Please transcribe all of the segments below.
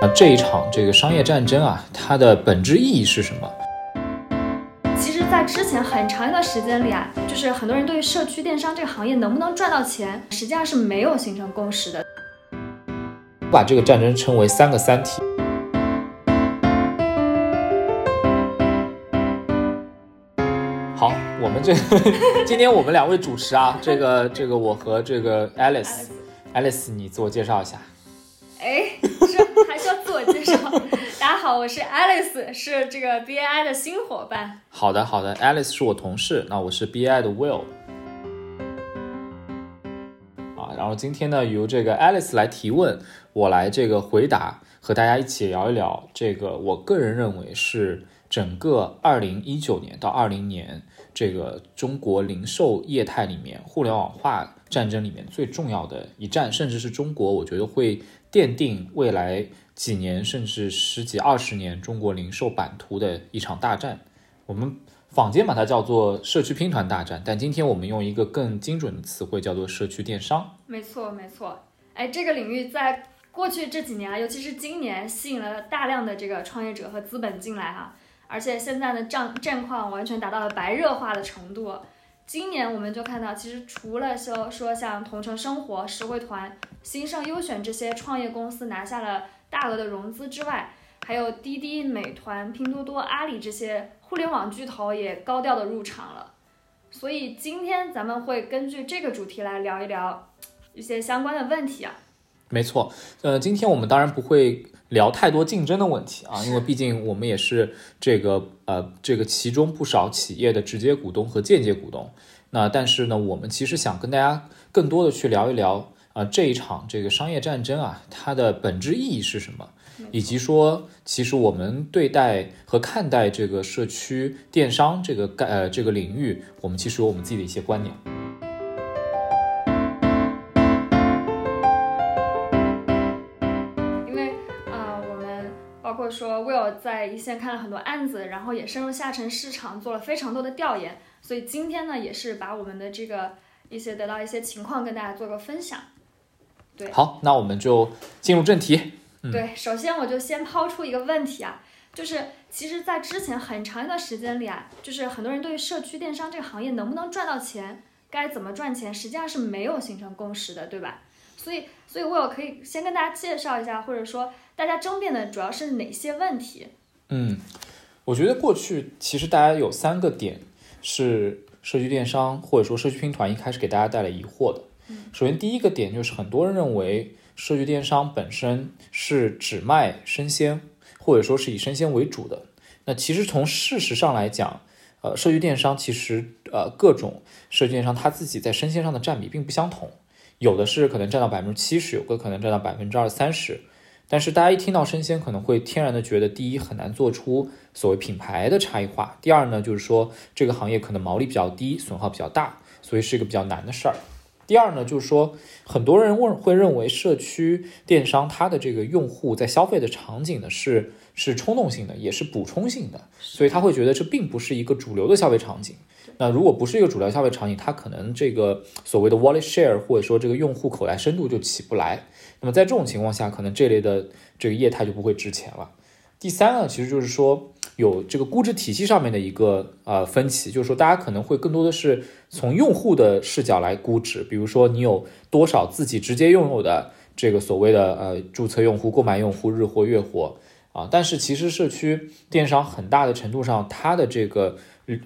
啊，这一场这个商业战争啊，它的本质意义是什么？其实，在之前很长一段时间里啊，就是很多人对于社区电商这个行业能不能赚到钱，实际上是没有形成共识的。把这个战争称为三个三体。好，我们这今天我们两位主持啊，这个这个我和这个 Alice，Alice，你自我介绍一下。哎，是还需要自我介绍？大家好，我是 Alice，是这个 BAI 的新伙伴。好的，好的，Alice 是我同事，那我是 BAI 的 Will。啊，然后今天呢，由这个 Alice 来提问，我来这个回答，和大家一起聊一聊这个我个人认为是整个二零一九年到二零年这个中国零售业态里面互联网化战争里面最重要的一战，甚至是中国我觉得会。奠定未来几年甚至十几二十年中国零售版图的一场大战，我们坊间把它叫做社区拼团大战，但今天我们用一个更精准的词汇叫做社区电商。没错，没错。哎，这个领域在过去这几年啊，尤其是今年，吸引了大量的这个创业者和资本进来哈，而且现在的战战况完全达到了白热化的程度。今年我们就看到，其实除了说说像同城生活、实惠团、新盛优选这些创业公司拿下了大额的融资之外，还有滴滴、美团、拼多多、阿里这些互联网巨头也高调的入场了。所以今天咱们会根据这个主题来聊一聊一些相关的问题啊。没错，呃，今天我们当然不会。聊太多竞争的问题啊，因为毕竟我们也是这个呃这个其中不少企业的直接股东和间接股东。那但是呢，我们其实想跟大家更多的去聊一聊啊这一场这个商业战争啊它的本质意义是什么，以及说其实我们对待和看待这个社区电商这个概呃这个领域，我们其实有我们自己的一些观点。说 Will 在一线看了很多案子，然后也深入下沉市场做了非常多的调研，所以今天呢，也是把我们的这个一些得到一些情况跟大家做个分享。对，好，那我们就进入正题。对，首先我就先抛出一个问题啊，就是其实，在之前很长一段时间里啊，就是很多人对于社区电商这个行业能不能赚到钱，该怎么赚钱，实际上是没有形成共识的，对吧？所以，所以 Will 可以先跟大家介绍一下，或者说。大家争辩的主要是哪些问题？嗯，我觉得过去其实大家有三个点是社区电商或者说社区拼团一开始给大家带来疑惑的。首先第一个点就是很多人认为社区电商本身是只卖生鲜，或者说是以生鲜为主的。那其实从事实上来讲，呃，社区电商其实呃各种社区电商它自己在生鲜上的占比并不相同，有的是可能占到百分之七十，有个可能占到百分之二三十。但是大家一听到生鲜，可能会天然的觉得，第一很难做出所谓品牌的差异化，第二呢就是说这个行业可能毛利比较低，损耗比较大，所以是一个比较难的事儿。第二呢就是说，很多人问会认为社区电商它的这个用户在消费的场景呢是是冲动性的，也是补充性的，所以他会觉得这并不是一个主流的消费场景。那如果不是一个主流消费场景，它可能这个所谓的 wallet share 或者说这个用户口袋深度就起不来。那么在这种情况下，可能这类的这个业态就不会值钱了。第三呢，其实就是说有这个估值体系上面的一个呃分歧，就是说大家可能会更多的是从用户的视角来估值，比如说你有多少自己直接拥有的这个所谓的呃注册用户、购买用户、日活、月活啊。但是其实社区电商很大的程度上，它的这个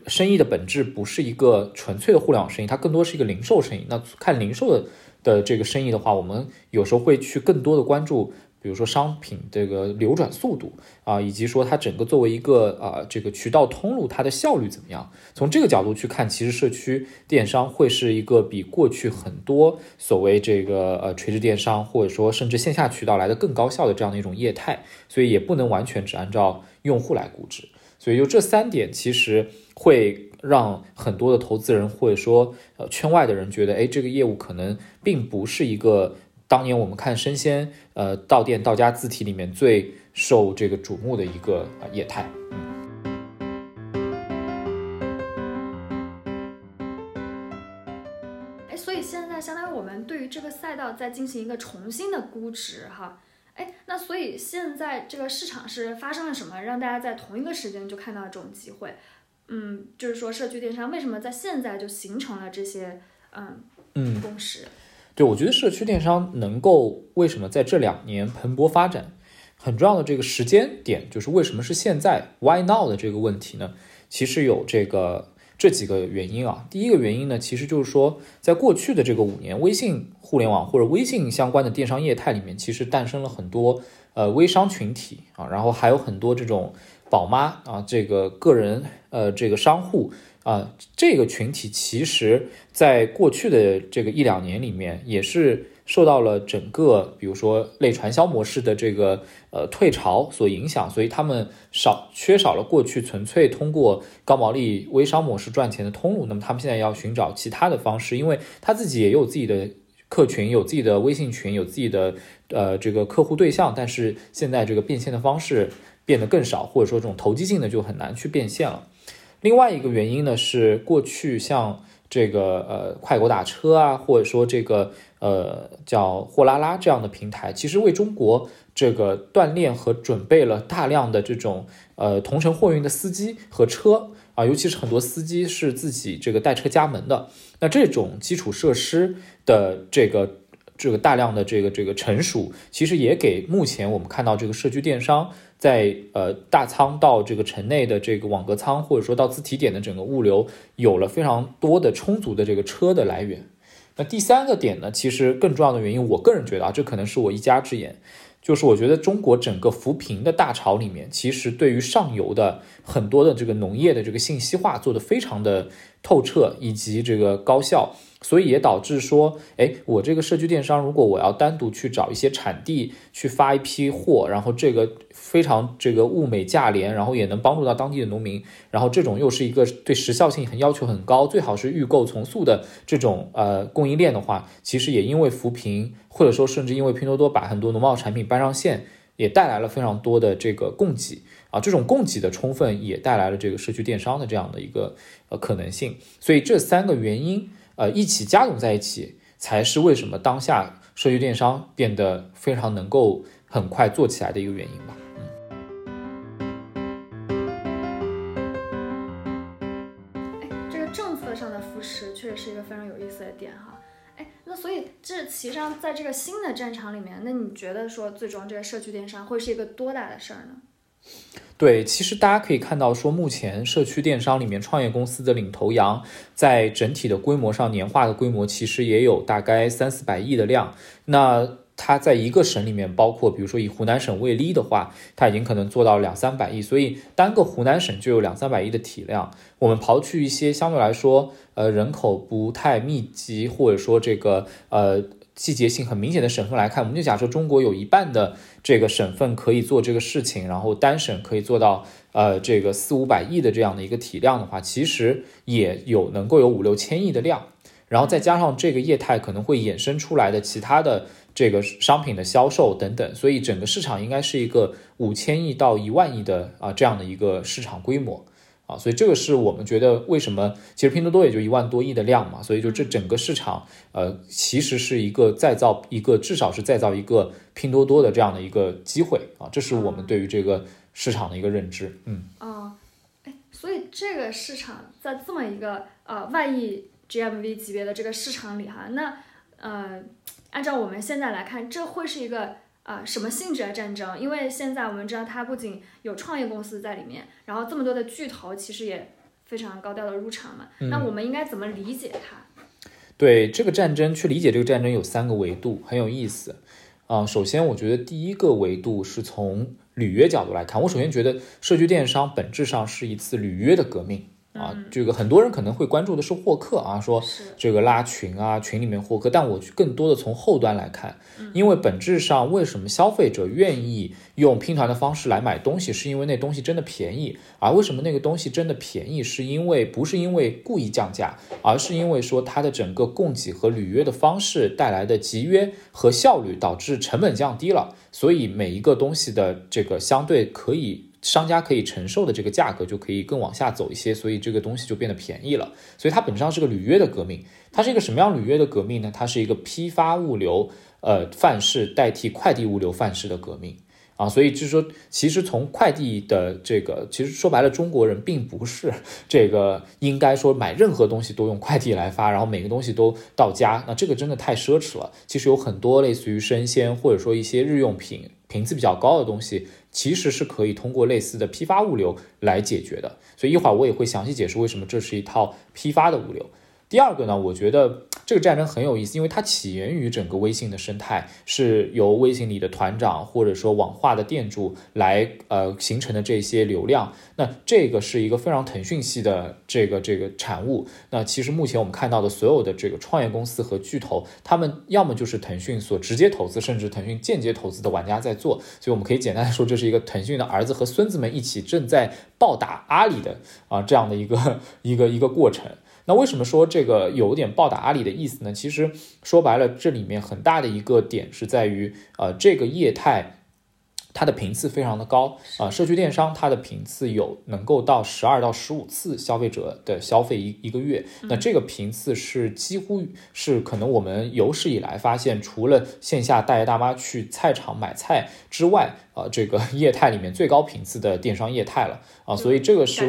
生意的本质不是一个纯粹的互联网生意，它更多是一个零售生意。那看零售的。的这个生意的话，我们有时候会去更多的关注，比如说商品这个流转速度啊，以及说它整个作为一个啊这个渠道通路，它的效率怎么样？从这个角度去看，其实社区电商会是一个比过去很多所谓这个呃垂直电商，或者说甚至线下渠道来的更高效的这样的一种业态，所以也不能完全只按照用户来估值。所以就这三点，其实会。让很多的投资人或者说呃圈外的人觉得，哎，这个业务可能并不是一个当年我们看生鲜呃到店到家字体里面最受这个瞩目的一个业态。哎，所以现在相当于我们对于这个赛道在进行一个重新的估值哈。哎，那所以现在这个市场是发生了什么，让大家在同一个时间就看到这种机会？嗯，就是说社区电商为什么在现在就形成了这些嗯嗯共识？对，我觉得社区电商能够为什么在这两年蓬勃发展，很重要的这个时间点就是为什么是现在 Why now 的这个问题呢？其实有这个这几个原因啊。第一个原因呢，其实就是说，在过去的这个五年，微信互联网或者微信相关的电商业态里面，其实诞生了很多呃微商群体啊，然后还有很多这种宝妈啊，这个个人呃这个商户。啊，这个群体其实在过去的这个一两年里面，也是受到了整个，比如说类传销模式的这个呃退潮所影响，所以他们少缺少了过去纯粹通过高毛利微商模式赚钱的通路。那么他们现在要寻找其他的方式，因为他自己也有自己的客群，有自己的微信群，有自己的呃这个客户对象，但是现在这个变现的方式变得更少，或者说这种投机性的就很难去变现了。另外一个原因呢，是过去像这个呃快狗打车啊，或者说这个呃叫货拉拉这样的平台，其实为中国这个锻炼和准备了大量的这种呃同城货运的司机和车啊，尤其是很多司机是自己这个带车加盟的，那这种基础设施的这个。这个大量的这个这个成熟，其实也给目前我们看到这个社区电商在呃大仓到这个城内的这个网格仓，或者说到自提点的整个物流，有了非常多的充足的这个车的来源。那第三个点呢，其实更重要的原因，我个人觉得啊，这可能是我一家之言，就是我觉得中国整个扶贫的大潮里面，其实对于上游的很多的这个农业的这个信息化做得非常的透彻以及这个高效。所以也导致说，哎，我这个社区电商，如果我要单独去找一些产地去发一批货，然后这个非常这个物美价廉，然后也能帮助到当地的农民，然后这种又是一个对时效性很要求很高，最好是预购从速的这种呃供应链的话，其实也因为扶贫，或者说甚至因为拼多多把很多农贸产品搬上线，也带来了非常多的这个供给啊，这种供给的充分也带来了这个社区电商的这样的一个呃可能性，所以这三个原因。呃，一起加总在一起，才是为什么当下社区电商变得非常能够很快做起来的一个原因吧。非常有意思的点哈。哎，那所以这其实上在这个新的战场里面，那你觉得说最终这个社区电商会是一个多大的事儿呢？对，其实大家可以看到，说目前社区电商里面创业公司的领头羊，在整体的规模上，年化的规模其实也有大概三四百亿的量。那它在一个省里面，包括比如说以湖南省为例的话，它已经可能做到两三百亿，所以单个湖南省就有两三百亿的体量。我们刨去一些相对来说，呃，人口不太密集，或者说这个呃。季节性很明显的省份来看，我们就假设中国有一半的这个省份可以做这个事情，然后单省可以做到呃这个四五百亿的这样的一个体量的话，其实也有能够有五六千亿的量，然后再加上这个业态可能会衍生出来的其他的这个商品的销售等等，所以整个市场应该是一个五千亿到一万亿的啊这样的一个市场规模。啊，所以这个是我们觉得为什么其实拼多多也就一万多亿的量嘛，所以就这整个市场，呃，其实是一个再造一个至少是再造一个拼多多的这样的一个机会啊，这是我们对于这个市场的一个认知。嗯，啊，哎，所以这个市场在这么一个呃万亿 GMV 级别的这个市场里哈，那呃，按照我们现在来看，这会是一个。啊，什么性质的战争？因为现在我们知道，它不仅有创业公司在里面，然后这么多的巨头其实也非常高调的入场嘛。那我们应该怎么理解它？对这个战争，去理解这个战争有三个维度，很有意思。啊，首先我觉得第一个维度是从履约角度来看，我首先觉得社区电商本质上是一次履约的革命。啊，这个很多人可能会关注的是获客啊，说这个拉群啊，群里面获客。但我更多的从后端来看，因为本质上为什么消费者愿意用拼团的方式来买东西，是因为那东西真的便宜。而为什么那个东西真的便宜，是因为不是因为故意降价，而是因为说它的整个供给和履约的方式带来的集约和效率，导致成本降低了，所以每一个东西的这个相对可以。商家可以承受的这个价格就可以更往下走一些，所以这个东西就变得便宜了。所以它本质上是个履约的革命。它是一个什么样履约的革命呢？它是一个批发物流呃范式代替快递物流范式的革命。啊，所以就是说，其实从快递的这个，其实说白了，中国人并不是这个应该说买任何东西都用快递来发，然后每个东西都到家，那这个真的太奢侈了。其实有很多类似于生鲜或者说一些日用品频次比较高的东西，其实是可以通过类似的批发物流来解决的。所以一会儿我也会详细解释为什么这是一套批发的物流。第二个呢，我觉得这个战争很有意思，因为它起源于整个微信的生态，是由微信里的团长或者说网化的店主来呃形成的这些流量。那这个是一个非常腾讯系的这个这个产物。那其实目前我们看到的所有的这个创业公司和巨头，他们要么就是腾讯所直接投资，甚至腾讯间接投资的玩家在做。所以我们可以简单来说，这是一个腾讯的儿子和孙子们一起正在暴打阿里的啊这样的一个 一个一个过程。那为什么说这个有点暴打阿里的意思呢？其实说白了，这里面很大的一个点是在于，呃，这个业态它的频次非常的高。啊，社区电商它的频次有能够到十二到十五次消费者的消费一一个月，那这个频次是几乎是可能我们有史以来发现，除了线下大爷大妈去菜场买菜之外，啊，这个业态里面最高频次的电商业态了。啊，所以这个是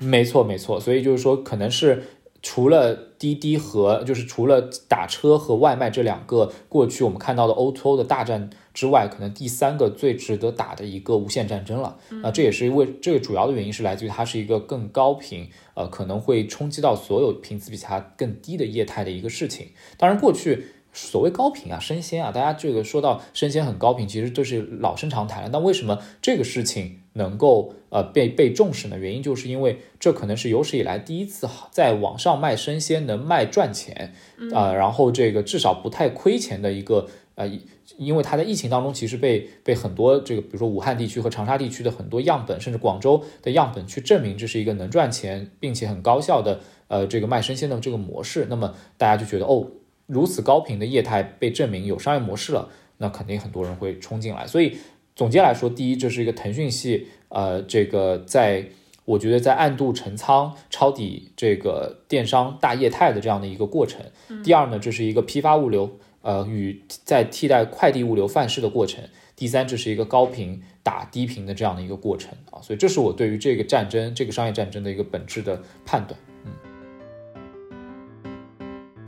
没错没错，所以就是说可能是。除了滴滴和就是除了打车和外卖这两个过去我们看到的 O2O 的大战之外，可能第三个最值得打的一个无限战争了。那这也是因为这个主要的原因是来自于它是一个更高频，呃，可能会冲击到所有频次比它更低的业态的一个事情。当然，过去所谓高频啊、生鲜啊，大家这个说到生鲜很高频，其实都是老生常谈了。那为什么这个事情？能够呃被被重视呢？原因就是因为这可能是有史以来第一次在网上卖生鲜能卖赚钱，啊，然后这个至少不太亏钱的一个呃，因为它在疫情当中其实被被很多这个比如说武汉地区和长沙地区的很多样本，甚至广州的样本去证明这是一个能赚钱并且很高效的呃这个卖生鲜的这个模式，那么大家就觉得哦，如此高频的业态被证明有商业模式了，那肯定很多人会冲进来，所以。总结来说，第一，这是一个腾讯系，呃，这个在我觉得在暗度陈仓抄底这个电商大业态的这样的一个过程。第二呢，这是一个批发物流，呃，与在替代快递物流范式的过程。第三，这是一个高频打低频的这样的一个过程啊。所以，这是我对于这个战争，这个商业战争的一个本质的判断。嗯。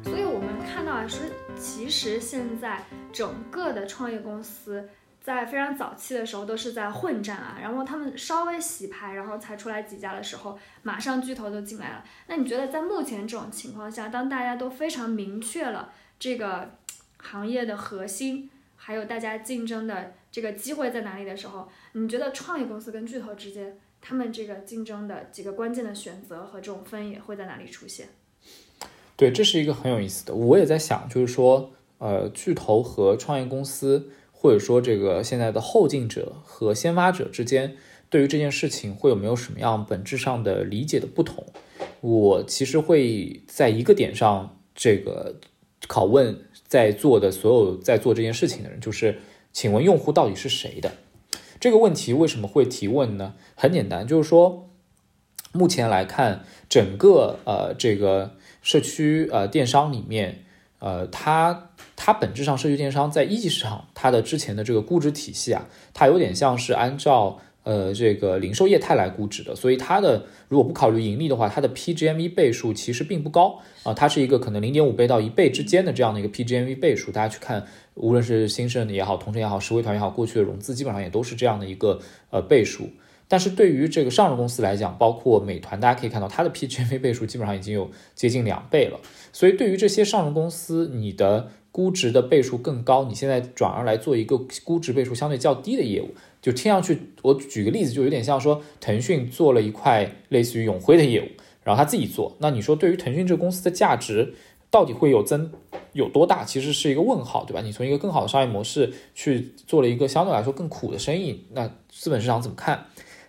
所以我们看到啊，是其实现在整个的创业公司。在非常早期的时候都是在混战啊，然后他们稍微洗牌，然后才出来几家的时候，马上巨头就进来了。那你觉得在目前这种情况下，当大家都非常明确了这个行业的核心，还有大家竞争的这个机会在哪里的时候，你觉得创业公司跟巨头之间，他们这个竞争的几个关键的选择和这种分野会在哪里出现？对，这是一个很有意思的。我也在想，就是说，呃，巨头和创业公司。或者说，这个现在的后进者和先发者之间，对于这件事情会有没有什么样本质上的理解的不同？我其实会在一个点上，这个拷问在座的所有在做这件事情的人，就是请问用户到底是谁的？这个问题为什么会提问呢？很简单，就是说，目前来看，整个呃这个社区呃电商里面，呃它。它本质上，社区电商在一级市场，它的之前的这个估值体系啊，它有点像是按照呃这个零售业态来估值的，所以它的如果不考虑盈利的话，它的 PGMV 倍数其实并不高啊，它是一个可能零点五倍到一倍之间的这样的一个 PGMV 倍数。大家去看，无论是新盛也好，同城也好，实惠团也好，过去的融资基本上也都是这样的一个呃倍数。但是对于这个上市公司来讲，包括美团，大家可以看到它的 PGV 倍数基本上已经有接近两倍了。所以对于这些上市公司，你的估值的倍数更高，你现在转而来做一个估值倍数相对较低的业务，就听上去，我举个例子，就有点像说腾讯做了一块类似于永辉的业务，然后他自己做，那你说对于腾讯这个公司的价值到底会有增有多大？其实是一个问号，对吧？你从一个更好的商业模式去做了一个相对来说更苦的生意，那资本市场怎么看？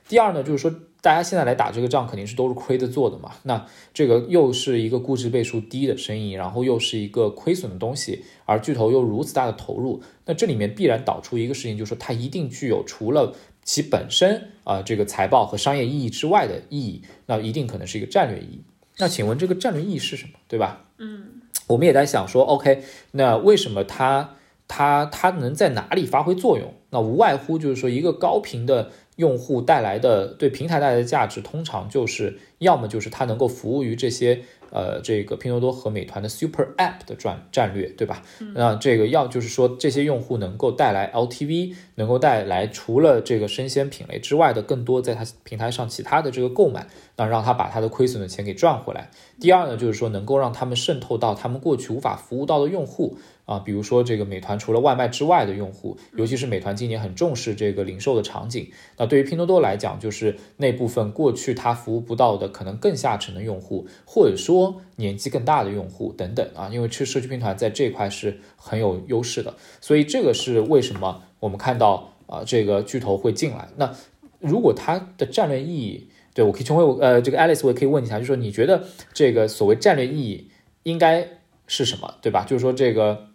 第二呢，就是说。大家现在来打这个仗，肯定是都是亏的做的嘛。那这个又是一个估值倍数低的生意，然后又是一个亏损的东西，而巨头又如此大的投入，那这里面必然导出一个事情，就是说它一定具有除了其本身啊这个财报和商业意义之外的意义，那一定可能是一个战略意义。那请问这个战略意义是什么，对吧？嗯，我们也在想说，OK，那为什么它它它能在哪里发挥作用？那无外乎就是说，一个高频的用户带来的对平台带来的价值，通常就是要么就是它能够服务于这些。呃，这个拼多多和美团的 Super App 的战战略，对吧？那这个要就是说，这些用户能够带来 LTV，能够带来除了这个生鲜品类之外的更多在它平台上其他的这个购买，那让他把他的亏损的钱给赚回来。第二呢，就是说能够让他们渗透到他们过去无法服务到的用户。啊，比如说这个美团除了外卖之外的用户，尤其是美团今年很重视这个零售的场景。那对于拼多多来讲，就是那部分过去它服务不到的可能更下沉的用户，或者说年纪更大的用户等等啊。因为去社区拼团在这块是很有优势的，所以这个是为什么我们看到啊这个巨头会进来。那如果它的战略意义，对我可以成为呃这个 Alice，我也可以问一下，就是说你觉得这个所谓战略意义应该是什么，对吧？就是说这个。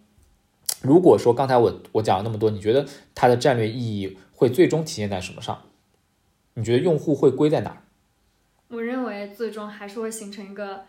如果说刚才我我讲了那么多，你觉得它的战略意义会最终体现在什么上？你觉得用户会归在哪儿？我认为最终还是会形成一个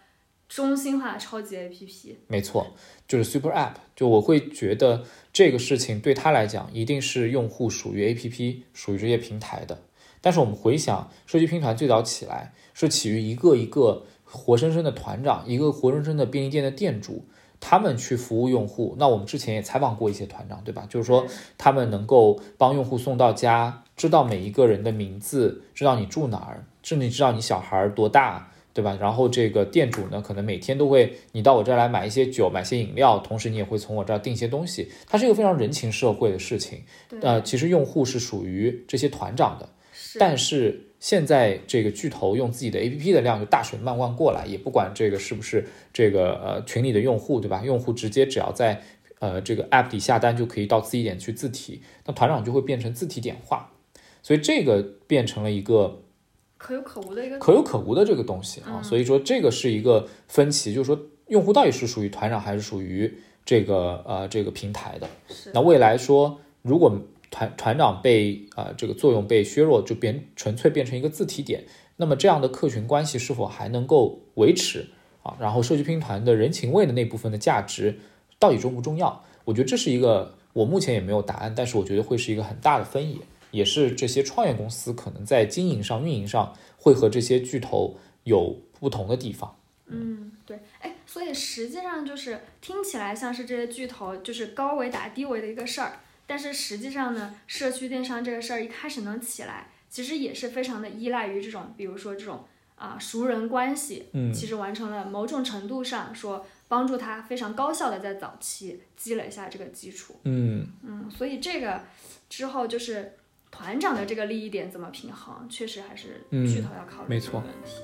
中心化的超级 APP。没错，就是 Super App。就我会觉得这个事情对他来讲，一定是用户属于 APP，属于这些平台的。但是我们回想，社区拼团最早起来是起于一个一个活生生的团长，一个活生生的便利店的店主。他们去服务用户，那我们之前也采访过一些团长，对吧？就是说他们能够帮用户送到家，知道每一个人的名字，知道你住哪儿，甚至知道你小孩多大，对吧？然后这个店主呢，可能每天都会你到我这儿来买一些酒，买些饮料，同时你也会从我这儿订一些东西，它是一个非常人情社会的事情。呃，其实用户是属于这些团长的，但是。现在这个巨头用自己的 APP 的量就大水漫灌过来，也不管这个是不是这个呃群里的用户，对吧？用户直接只要在呃这个 App 底下单就可以到自己点去自提，那团长就会变成自提点化，所以这个变成了一个可有可无的一个可有可无的这个东西啊。所以说这个是一个分歧，就是说用户到底是属于团长还是属于这个呃这个平台的？那未来说如果。团团长被啊这个作用被削弱，就变纯粹变成一个自提点。那么这样的客群关系是否还能够维持啊？然后社区拼团的人情味的那部分的价值到底重不重要？我觉得这是一个我目前也没有答案，但是我觉得会是一个很大的分野，也是这些创业公司可能在经营上、运营上会和这些巨头有不同的地方。嗯，对，哎，所以实际上就是听起来像是这些巨头就是高维打低维的一个事儿。但是实际上呢，社区电商这个事儿一开始能起来，其实也是非常的依赖于这种，比如说这种啊熟人关系，嗯，其实完成了某种程度上说帮助他非常高效的在早期积累下这个基础，嗯嗯，所以这个之后就是团长的这个利益点怎么平衡，确实还是巨头要考虑的问题。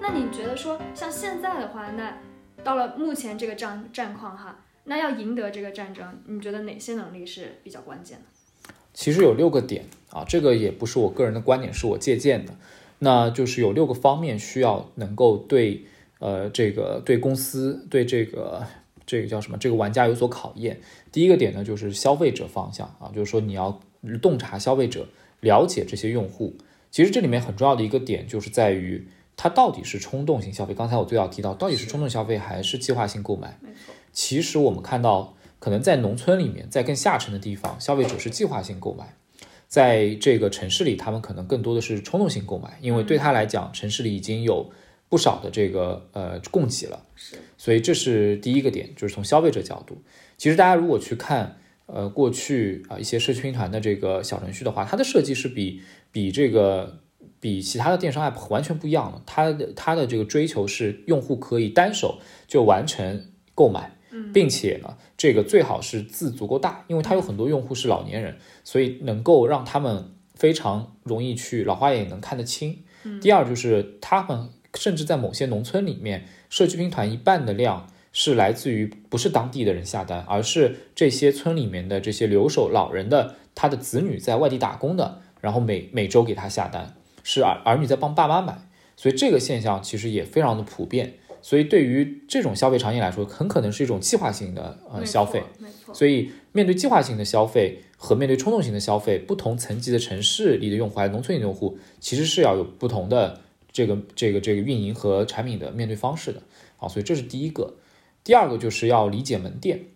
那你觉得说像现在的话，那？到了目前这个战战况哈，那要赢得这个战争，你觉得哪些能力是比较关键的？其实有六个点啊，这个也不是我个人的观点，是我借鉴的。那就是有六个方面需要能够对呃这个对公司对这个这个叫什么这个玩家有所考验。第一个点呢，就是消费者方向啊，就是说你要洞察消费者，了解这些用户。其实这里面很重要的一个点就是在于。它到底是冲动性消费？刚才我最早提到，到底是冲动消费还是计划性购买？没错。其实我们看到，可能在农村里面，在更下沉的地方，消费者是计划性购买；在这个城市里，他们可能更多的是冲动性购买，因为对他来讲，城市里已经有不少的这个呃供给了。是。所以这是第一个点，就是从消费者角度。其实大家如果去看呃过去啊一些社区团的这个小程序的话，它的设计是比比这个。比其他的电商 app 完全不一样了，它的它的这个追求是用户可以单手就完成购买，并且呢，这个最好是字足够大，因为它有很多用户是老年人，所以能够让他们非常容易去老花眼能看得清。第二就是他们甚至在某些农村里面，社区兵团一半的量是来自于不是当地的人下单，而是这些村里面的这些留守老人的他的子女在外地打工的，然后每每周给他下单。是儿儿女在帮爸妈买，所以这个现象其实也非常的普遍。所以对于这种消费场景来说，很可能是一种计划性的呃消费。没错。所以面对计划性的消费和面对冲动型的消费，不同层级的城市里的用户还是农村里的用户，其实是要有不同的这个这个这个运营和产品的面对方式的啊，所以这是第一个。第二个就是要理解门店。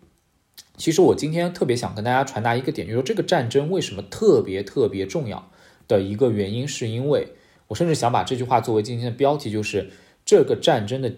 其实我今天特别想跟大家传达一个点，就是说这个战争为什么特别特别重要的一个原因，是因为我甚至想把这句话作为今天的标题，就是这个战争的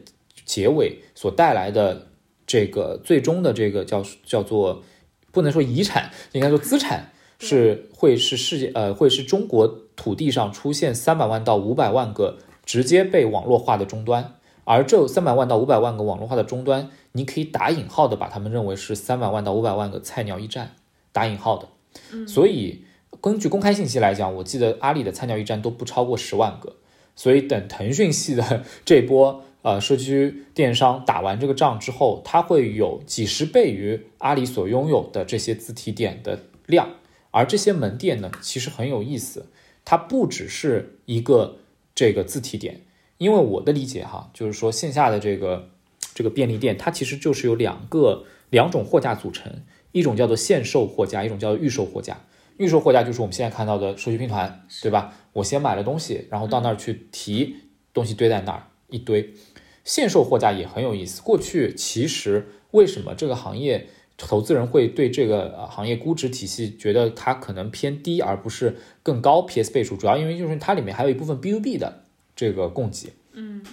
结尾所带来的这个最终的这个叫叫做不能说遗产，应该说资产是会是世界呃会是中国土地上出现三百万到五百万个直接被网络化的终端。而这三百万到五百万个网络化的终端，你可以打引号的把他们认为是三百万到五百万个菜鸟驿站，打引号的。嗯，所以根据公开信息来讲，我记得阿里的菜鸟驿站都不超过十万个。所以等腾讯系的 这波呃社区电商打完这个仗之后，它会有几十倍于阿里所拥有的这些自提点的量。而这些门店呢，其实很有意思，它不只是一个这个自提点。因为我的理解哈，就是说线下的这个这个便利店，它其实就是由两个两种货架组成，一种叫做现售货架，一种叫做预售货架。预售货架就是我们现在看到的社区拼团，对吧？我先买了东西，然后到那儿去提东西，堆在那儿一堆。现售货架也很有意思。过去其实为什么这个行业投资人会对这个行业估值体系觉得它可能偏低，而不是更高 PS 倍数？主要因为就是它里面还有一部分 B to B 的。这个供给，嗯，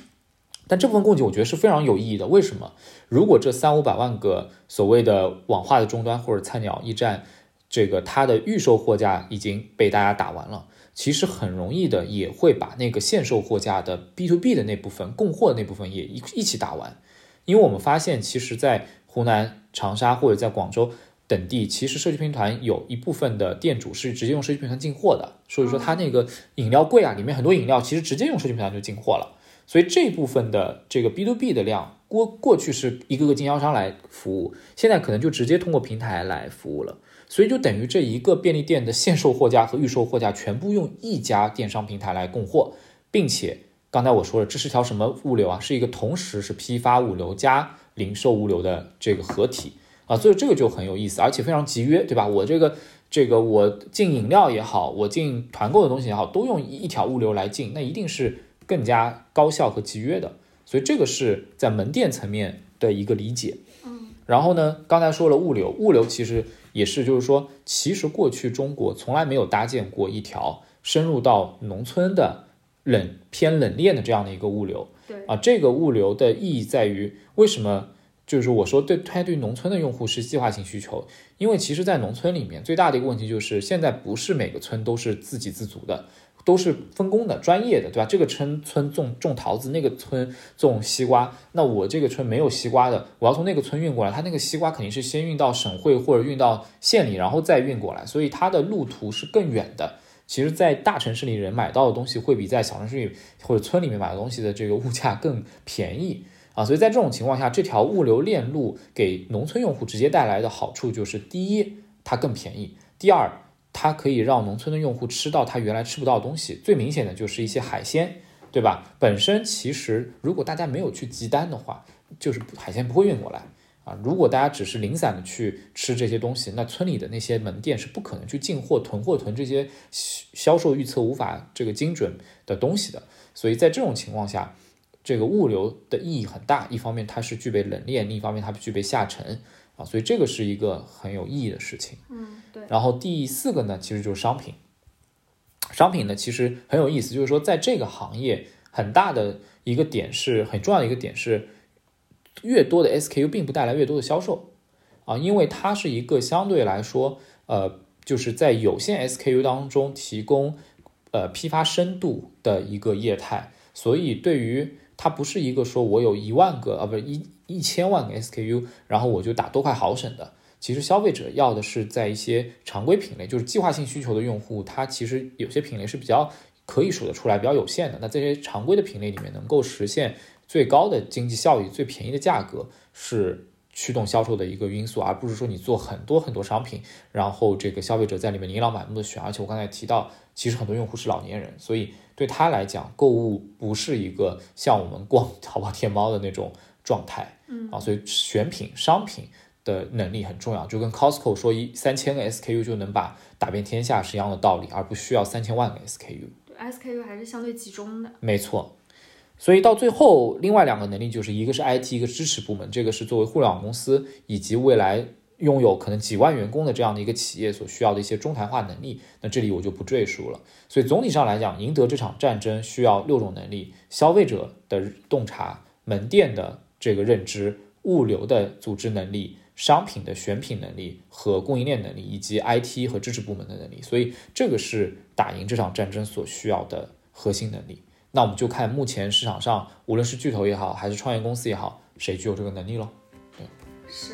但这部分供给我觉得是非常有意义的。为什么？如果这三五百万个所谓的网化的终端或者菜鸟驿站，这个它的预售货架已经被大家打完了，其实很容易的也会把那个现售货架的 B to B 的那部分供货的那部分也一一起打完。因为我们发现，其实，在湖南长沙或者在广州。等地其实社区拼团有一部分的店主是直接用社区拼团进货的，所以说他那个饮料柜啊，里面很多饮料其实直接用社区拼团就进货了。所以这部分的这个 B to B 的量，过过去是一个个经销商来服务，现在可能就直接通过平台来服务了。所以就等于这一个便利店的现售货架和预售货架全部用一家电商平台来供货，并且刚才我说了，这是条什么物流啊？是一个同时是批发物流加零售物流的这个合体。啊，所以这个就很有意思，而且非常集约，对吧？我这个这个我进饮料也好，我进团购的东西也好，都用一条物流来进，那一定是更加高效和集约的。所以这个是在门店层面的一个理解。嗯，然后呢，刚才说了物流，物流其实也是，就是说，其实过去中国从来没有搭建过一条深入到农村的冷偏冷链的这样的一个物流。对啊，这个物流的意义在于为什么？就是我说，对它对农村的用户是计划性需求，因为其实，在农村里面最大的一个问题就是，现在不是每个村都是自给自足的，都是分工的、专业的，对吧？这个村村种种桃子，那个村种西瓜，那我这个村没有西瓜的，我要从那个村运过来，它那个西瓜肯定是先运到省会或者运到县里，然后再运过来，所以它的路途是更远的。其实，在大城市里人买到的东西，会比在小城市里或者村里面买的东西的这个物价更便宜。啊，所以在这种情况下，这条物流链路给农村用户直接带来的好处就是：第一，它更便宜；第二，它可以让农村的用户吃到他原来吃不到的东西。最明显的就是一些海鲜，对吧？本身其实如果大家没有去集单的话，就是海鲜不会运过来啊。如果大家只是零散的去吃这些东西，那村里的那些门店是不可能去进货、囤货、囤这些销售预测无法这个精准的东西的。所以在这种情况下，这个物流的意义很大，一方面它是具备冷链，另一方面它具备下沉啊，所以这个是一个很有意义的事情。嗯，对。然后第四个呢，其实就是商品。商品呢，其实很有意思，就是说在这个行业，很大的一个点是很重要的一个点是，越多的 SKU 并不带来越多的销售啊，因为它是一个相对来说，呃，就是在有限 SKU 当中提供呃批发深度的一个业态，所以对于它不是一个说我有一万个啊，不是一一千万个 SKU，然后我就打多快好省的。其实消费者要的是在一些常规品类，就是计划性需求的用户，他其实有些品类是比较可以数得出来，比较有限的。那这些常规的品类里面，能够实现最高的经济效益、最便宜的价格，是驱动销售的一个因素，而不是说你做很多很多商品，然后这个消费者在里面琳琅满目的选。而且我刚才提到，其实很多用户是老年人，所以。对他来讲，购物不是一个像我们逛淘宝、天猫的那种状态，嗯啊，所以选品、商品的能力很重要，就跟 Costco 说一三千个 SKU 就能把打遍天下是一样的道理，而不需要三千万个 SKU。对，SKU 还是相对集中的。没错。所以到最后，另外两个能力就是一个是 IT，一个支持部门，这个是作为互联网公司以及未来拥有可能几万员工的这样的一个企业所需要的一些中台化能力。那这里我就不赘述了。所以总体上来讲，赢得这场战争需要六种能力：消费者的洞察、门店的这个认知、物流的组织能力、商品的选品能力和供应链能力，以及 IT 和支持部门的能力。所以这个是打赢这场战争所需要的核心能力。那我们就看目前市场上，无论是巨头也好，还是创业公司也好，谁具有这个能力喽？对，是。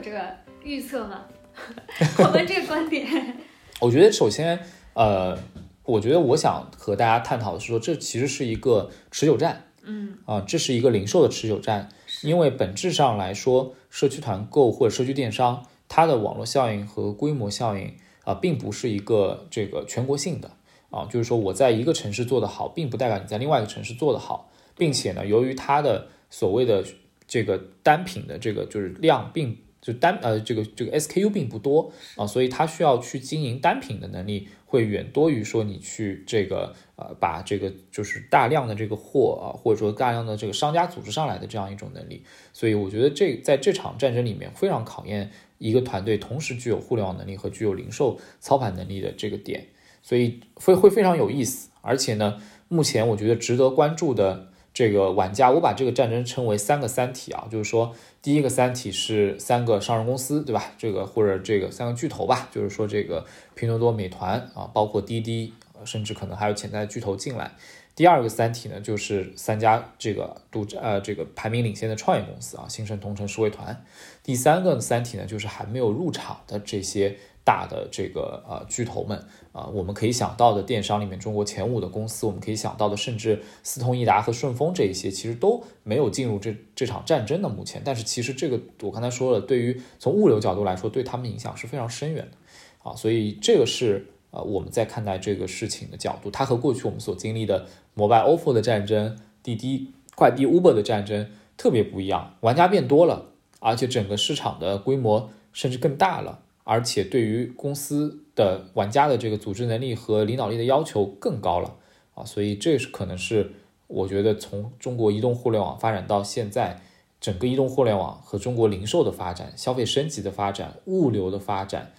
有这个预测吗？我们这个观点，我觉得首先，呃，我觉得我想和大家探讨的是说，这其实是一个持久战。嗯。啊，这是一个零售的持久战，因为本质上来说，社区团购或者社区电商。它的网络效应和规模效应啊，并不是一个这个全国性的啊，就是说我在一个城市做得好，并不代表你在另外一个城市做得好，并且呢，由于它的所谓的这个单品的这个就是量，并就单呃这个这个 SKU 并不多啊，所以它需要去经营单品的能力会远多于说你去这个呃把这个就是大量的这个货啊，或者说大量的这个商家组织上来的这样一种能力，所以我觉得这在这场战争里面非常考验。一个团队同时具有互联网能力和具有零售操盘能力的这个点，所以会会非常有意思。而且呢，目前我觉得值得关注的这个玩家，我把这个战争称为三个三体啊，就是说第一个三体是三个上市公司，对吧？这个或者这个三个巨头吧，就是说这个拼多多、美团啊，包括滴滴，甚至可能还有潜在巨头进来。第二个三体呢，就是三家这个独呃这个排名领先的创业公司啊，新生、同城、世卫团。第三个三体呢，就是还没有入场的这些大的这个呃巨头们啊，我们可以想到的电商里面中国前五的公司，我们可以想到的，甚至四通一达和顺丰这一些，其实都没有进入这这场战争的目前。但是其实这个我刚才说了，对于从物流角度来说，对他们影响是非常深远的啊，所以这个是。呃，我们在看待这个事情的角度，它和过去我们所经历的摩拜、ofo 的战争、滴滴、快递、Uber 的战争特别不一样。玩家变多了，而且整个市场的规模甚至更大了，而且对于公司的玩家的这个组织能力和领导力的要求更高了啊！所以这是可能是我觉得从中国移动互联网发展到现在，整个移动互联网和中国零售的发展、消费升级的发展、物流的发展。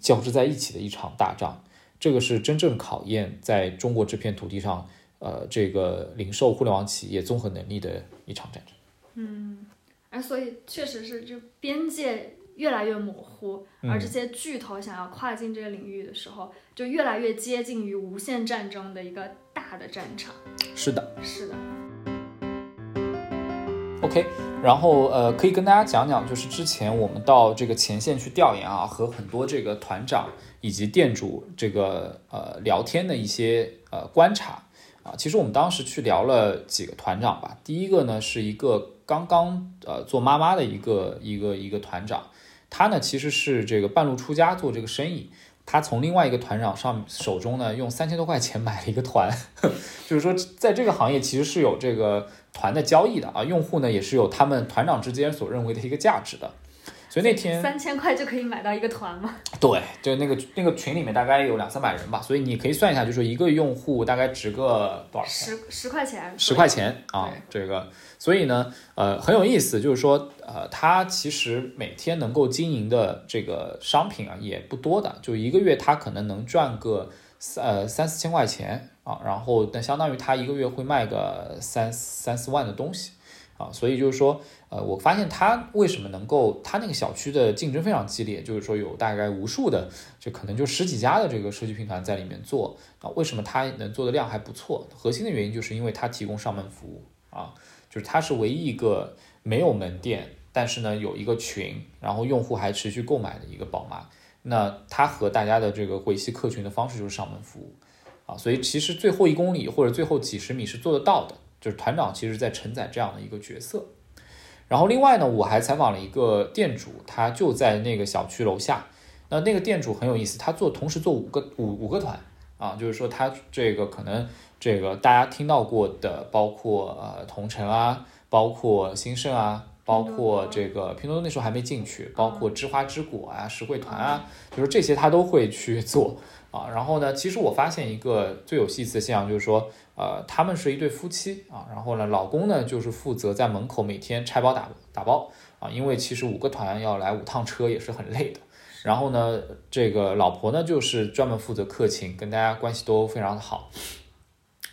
交织在一起的一场大仗，这个是真正考验在中国这片土地上，呃，这个零售互联网企业综合能力的一场战争。嗯，哎，所以确实是这边界越来越模糊，而这些巨头想要跨进这个领域的时候，就越来越接近于无限战争的一个大的战场。是的，是的。OK，然后呃，可以跟大家讲讲，就是之前我们到这个前线去调研啊，和很多这个团长以及店主这个呃聊天的一些呃观察啊。其实我们当时去聊了几个团长吧。第一个呢是一个刚刚呃做妈妈的一个一个一个团长，他呢其实是这个半路出家做这个生意，他从另外一个团长上手中呢用三千多块钱买了一个团，就是说在这个行业其实是有这个。团的交易的啊，用户呢也是有他们团长之间所认为的一个价值的，所以那天三千块就可以买到一个团吗？对，就那个那个群里面大概有两三百人吧，所以你可以算一下，就说一个用户大概值个多少钱？十十块钱，十块钱啊，这个，所以呢，呃，很有意思，就是说，呃，他其实每天能够经营的这个商品啊也不多的，就一个月他可能能赚个三呃三四千块钱。啊，然后那相当于他一个月会卖个三三四万的东西，啊，所以就是说，呃，我发现他为什么能够，他那个小区的竞争非常激烈，就是说有大概无数的，就可能就十几家的这个社区拼团在里面做，啊，为什么他能做的量还不错？核心的原因就是因为他提供上门服务，啊，就是他是唯一一个没有门店，但是呢有一个群，然后用户还持续购买的一个宝妈，那他和大家的这个维系客群的方式就是上门服务。啊，所以其实最后一公里或者最后几十米是做得到的，就是团长其实在承载这样的一个角色。然后另外呢，我还采访了一个店主，他就在那个小区楼下。那那个店主很有意思，他做同时做五个五五个团啊，就是说他这个可能这个大家听到过的，包括呃同城啊，包括兴盛啊，包括这个拼多多那时候还没进去，包括知花知果啊、实惠团啊，就是这些他都会去做啊。然后呢，其实我发现一个最有意思的现象就是说，呃，他们是一对夫妻啊，然后呢，老公呢就是负责在门口每天拆包打打包啊，因为其实五个团要来五趟车也是很累的。然后呢，这个老婆呢就是专门负责客情，跟大家关系都非常的好。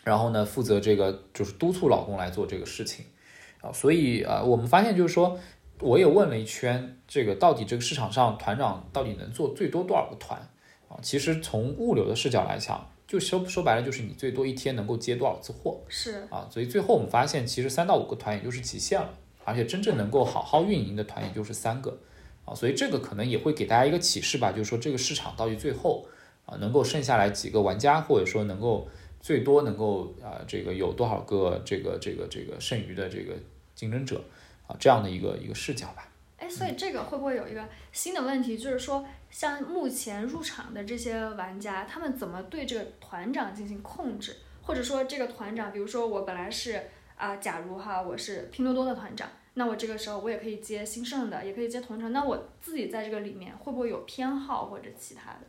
然后呢，负责这个就是督促老公来做这个事情啊。所以啊，我们发现就是说，我也问了一圈，这个到底这个市场上团长到底能做最多多少个团啊？其实从物流的视角来讲，就说说白了就是你最多一天能够接多少次货是啊。所以最后我们发现，其实三到五个团也就是极限了，而且真正能够好好运营的团也就是三个。啊，所以这个可能也会给大家一个启示吧，就是说这个市场到底最后啊能够剩下来几个玩家，或者说能够最多能够啊这个有多少个这个这个这个剩余的这个竞争者啊这样的一个一个视角吧。哎，所以这个会不会有一个新的问题，就是说像目前入场的这些玩家，他们怎么对这个团长进行控制，或者说这个团长，比如说我本来是啊，假如哈我是拼多多的团长。那我这个时候我也可以接兴盛的，也可以接同城。那我自己在这个里面会不会有偏好或者其他的？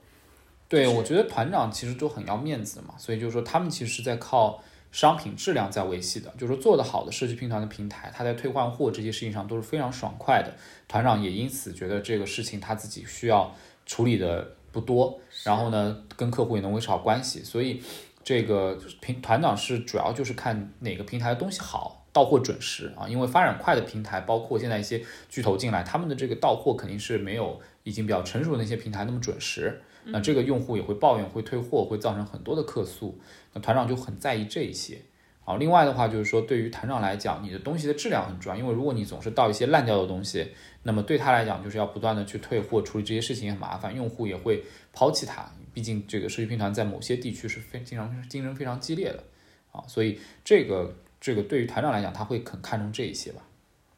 对，我觉得团长其实都很要面子嘛，所以就是说他们其实是在靠商品质量在维系的。就是说做得好的社区拼团的平台，他在退换货这些事情上都是非常爽快的。团长也因此觉得这个事情他自己需要处理的不多，然后呢跟客户也能维持好关系。所以这个平团长是主要就是看哪个平台的东西好。到货准时啊，因为发展快的平台，包括现在一些巨头进来，他们的这个到货肯定是没有已经比较成熟的那些平台那么准时。那这个用户也会抱怨，会退货，会造成很多的客诉。那团长就很在意这一些。好，另外的话就是说，对于团长来讲，你的东西的质量很重要，因为如果你总是到一些烂掉的东西，那么对他来讲就是要不断的去退货，处理这些事情也很麻烦，用户也会抛弃他。毕竟这个社区拼团在某些地区是非经常竞争非常激烈的啊，所以这个。这个对于团长来讲，他会很看重这一些吧。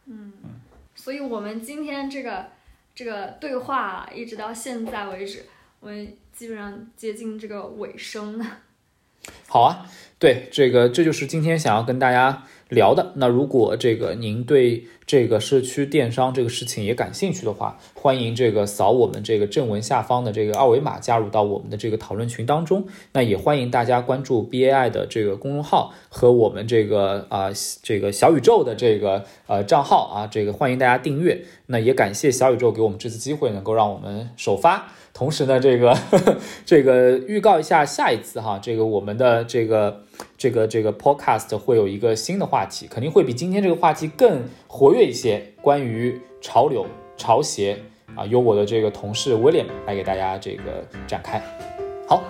嗯嗯，所以我们今天这个这个对话一直到现在为止，我们基本上接近这个尾声了。好啊，对，这个这就是今天想要跟大家。聊的那如果这个您对这个社区电商这个事情也感兴趣的话，欢迎这个扫我们这个正文下方的这个二维码加入到我们的这个讨论群当中。那也欢迎大家关注 BAI 的这个公众号和我们这个啊这个小宇宙的这个呃账号啊，这个欢迎大家订阅。那也感谢小宇宙给我们这次机会，能够让我们首发。同时呢，这个呵呵 这个预告一下下一次哈，这个我们的这个这个这个 podcast 会有一个新的话题，肯定会比今天这个话题更活跃一些，关于潮流潮鞋啊，由我的这个同事 William 来给大家这个展开。好。